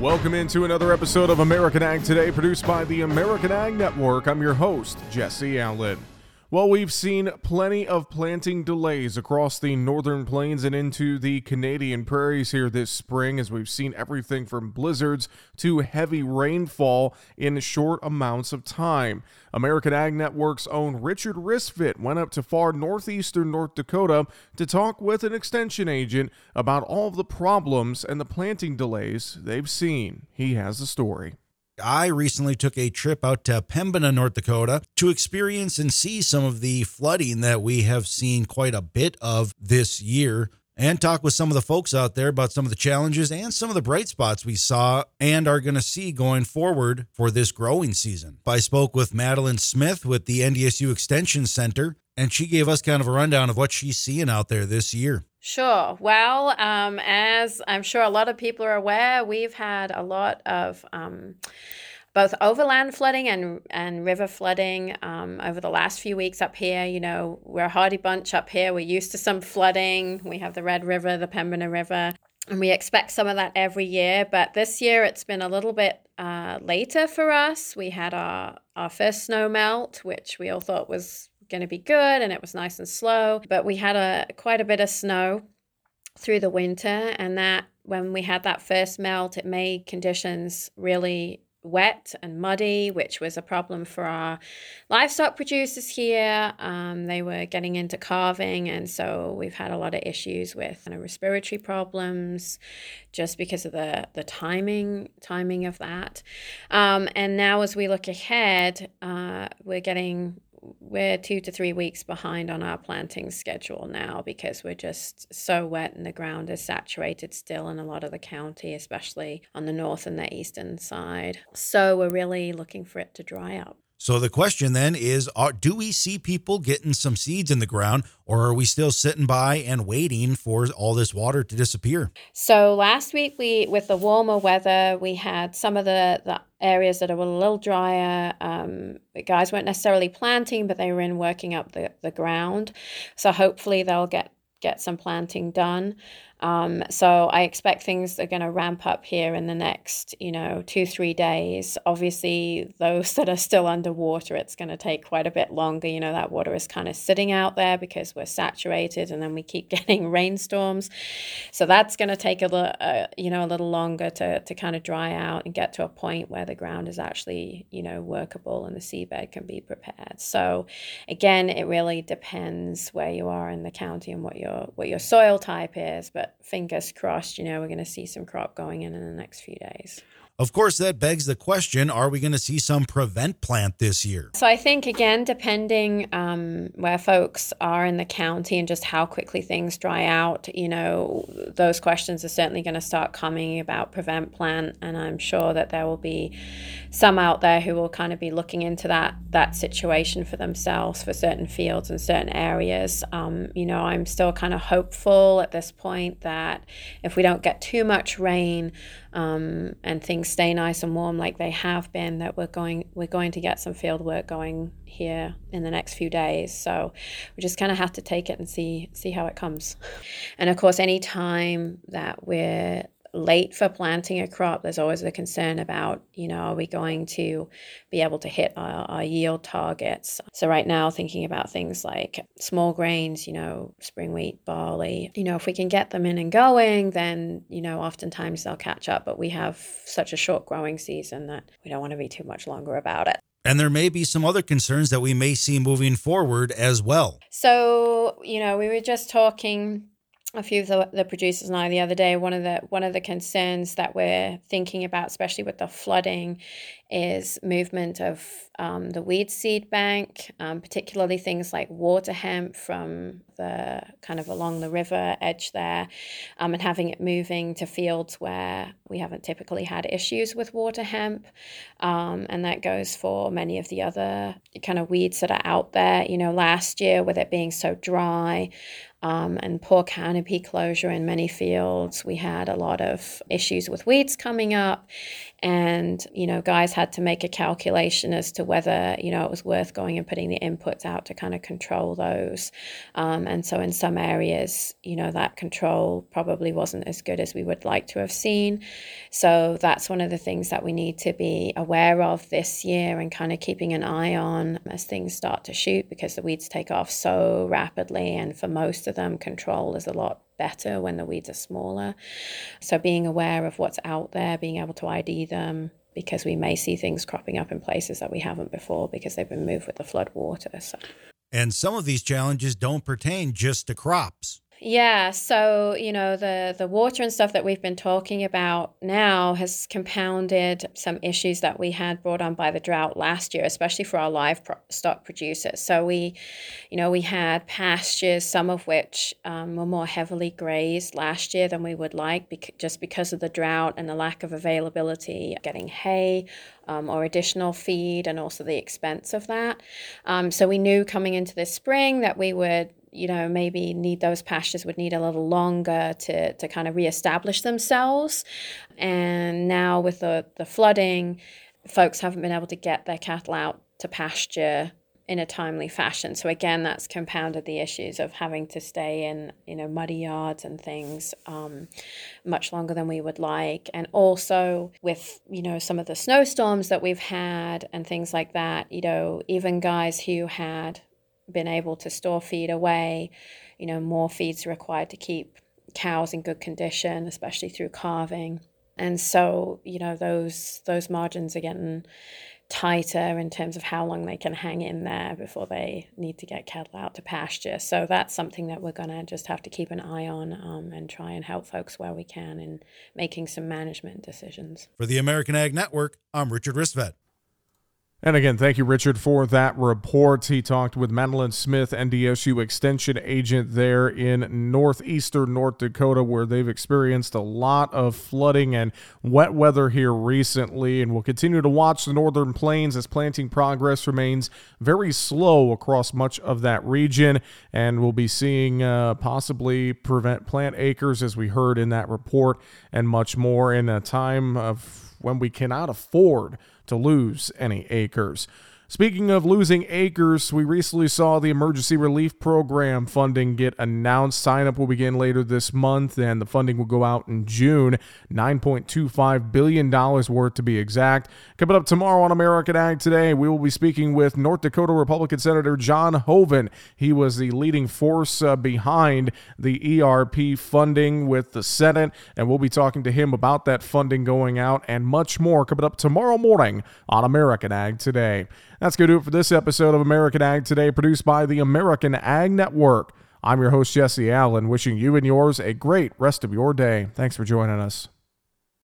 Welcome into another episode of American Ag Today, produced by the American Ag Network. I'm your host, Jesse Allen. Well, we've seen plenty of planting delays across the northern plains and into the Canadian prairies here this spring, as we've seen everything from blizzards to heavy rainfall in short amounts of time. American Ag Network's own Richard Ristvet went up to far northeastern North Dakota to talk with an extension agent about all of the problems and the planting delays they've seen. He has the story. I recently took a trip out to Pembina, North Dakota to experience and see some of the flooding that we have seen quite a bit of this year and talk with some of the folks out there about some of the challenges and some of the bright spots we saw and are going to see going forward for this growing season. I spoke with Madeline Smith with the NDSU Extension Center, and she gave us kind of a rundown of what she's seeing out there this year. Sure. Well, um, as I'm sure a lot of people are aware, we've had a lot of um, both overland flooding and, and river flooding um, over the last few weeks up here. You know, we're a hardy bunch up here. We're used to some flooding. We have the Red River, the Pembina River, and we expect some of that every year. But this year it's been a little bit uh, later for us. We had our, our first snow melt, which we all thought was going to be good and it was nice and slow. But we had a quite a bit of snow through the winter, and that when we had that first melt, it made conditions really wet and muddy, which was a problem for our livestock producers here. Um, they were getting into calving, and so we've had a lot of issues with you know, respiratory problems, just because of the the timing timing of that. Um, and now, as we look ahead, uh, we're getting we're two to three weeks behind on our planting schedule now because we're just so wet and the ground is saturated still in a lot of the county, especially on the north and the eastern side. So we're really looking for it to dry up. So the question then is are, do we see people getting some seeds in the ground or are we still sitting by and waiting for all this water to disappear? So last week we with the warmer weather, we had some of the, the areas that were a little drier. Um, guys weren't necessarily planting, but they were in working up the, the ground. So hopefully they'll get get some planting done. Um, so I expect things are going to ramp up here in the next, you know, two, three days. Obviously, those that are still underwater, it's going to take quite a bit longer. You know, that water is kind of sitting out there because we're saturated and then we keep getting rainstorms. So that's going to take a little, uh, you know, a little longer to, to kind of dry out and get to a point where the ground is actually, you know, workable and the seedbed can be prepared. So again, it really depends where you are in the county and what your, what your soil type is. But fingers crossed, you know, we're going to see some crop going in in the next few days. Of course, that begs the question are we going to see some prevent plant this year? So, I think, again, depending um, where folks are in the county and just how quickly things dry out, you know, those questions are certainly going to start coming about prevent plant. And I'm sure that there will be some out there who will kind of be looking into that, that situation for themselves for certain fields and certain areas. Um, you know, I'm still kind of hopeful at this point that if we don't get too much rain, um, and things stay nice and warm like they have been, that we're going we're going to get some field work going here in the next few days. So we just kind of have to take it and see see how it comes. And of course, any time that we're late for planting a crop, there's always the concern about, you know, are we going to be able to hit our, our, yield targets? So, right now, thinking about things like small grains, you know, spring wheat, barley, you know, if we can get them in and going, then, you know, oftentimes they'll catch up. But we have such a short growing season that we don't want to be too much longer about it. And there may be some other concerns that we may see moving forward as well. So, you know, we were just talking a few of the, the producers and I the other day, one of the one of the concerns that we're thinking about, especially with the flooding, is movement of um, the weed seed bank, um, particularly things like water hemp from the kind of along the river edge there, um, and having it moving to fields where we haven't typically had issues with water hemp. Um, and that goes for many of the other kind of weeds that are out there. You know, last year with it being so dry, um, and poor canopy closure in many fields. We had a lot of issues with weeds coming up, and you know guys had to make a calculation as to whether you know it was worth going and putting the inputs out to kind of control those um, and so in some areas you know that control probably wasn't as good as we would like to have seen so that's one of the things that we need to be aware of this year and kind of keeping an eye on as things start to shoot because the weeds take off so rapidly and for most of them control is a lot better when the weeds are smaller. So being aware of what's out there, being able to ID them, because we may see things cropping up in places that we haven't before because they've been moved with the flood water. So. And some of these challenges don't pertain just to crops. Yeah, so you know the the water and stuff that we've been talking about now has compounded some issues that we had brought on by the drought last year, especially for our livestock producers. So we, you know, we had pastures, some of which um, were more heavily grazed last year than we would like, bec- just because of the drought and the lack of availability getting hay um, or additional feed, and also the expense of that. Um, so we knew coming into this spring that we would you know, maybe need those pastures would need a little longer to, to kind of reestablish themselves. And now with the, the flooding, folks haven't been able to get their cattle out to pasture in a timely fashion. So again, that's compounded the issues of having to stay in, you know, muddy yards and things um, much longer than we would like. And also with, you know, some of the snowstorms that we've had and things like that, you know, even guys who had been able to store feed away. You know, more feed's required to keep cows in good condition, especially through calving. And so, you know, those those margins are getting tighter in terms of how long they can hang in there before they need to get cattle out to pasture. So that's something that we're going to just have to keep an eye on um, and try and help folks where we can in making some management decisions. For the American Ag Network, I'm Richard Ristvet. And again, thank you, Richard, for that report. He talked with Madeline Smith, NDSU Extension Agent there in northeastern North Dakota, where they've experienced a lot of flooding and wet weather here recently. And we'll continue to watch the northern plains as planting progress remains very slow across much of that region. And we'll be seeing uh, possibly prevent plant acres, as we heard in that report, and much more in a time of when we cannot afford to lose any acres. Speaking of losing acres, we recently saw the Emergency Relief Program funding get announced. Sign up will begin later this month, and the funding will go out in June. $9.25 billion worth to be exact. Coming up tomorrow on American Ag Today, we will be speaking with North Dakota Republican Senator John Hoeven. He was the leading force uh, behind the ERP funding with the Senate, and we'll be talking to him about that funding going out and much more coming up tomorrow morning on American Ag Today. That's going to do it for this episode of American Ag Today, produced by the American Ag Network. I'm your host, Jesse Allen, wishing you and yours a great rest of your day. Thanks for joining us.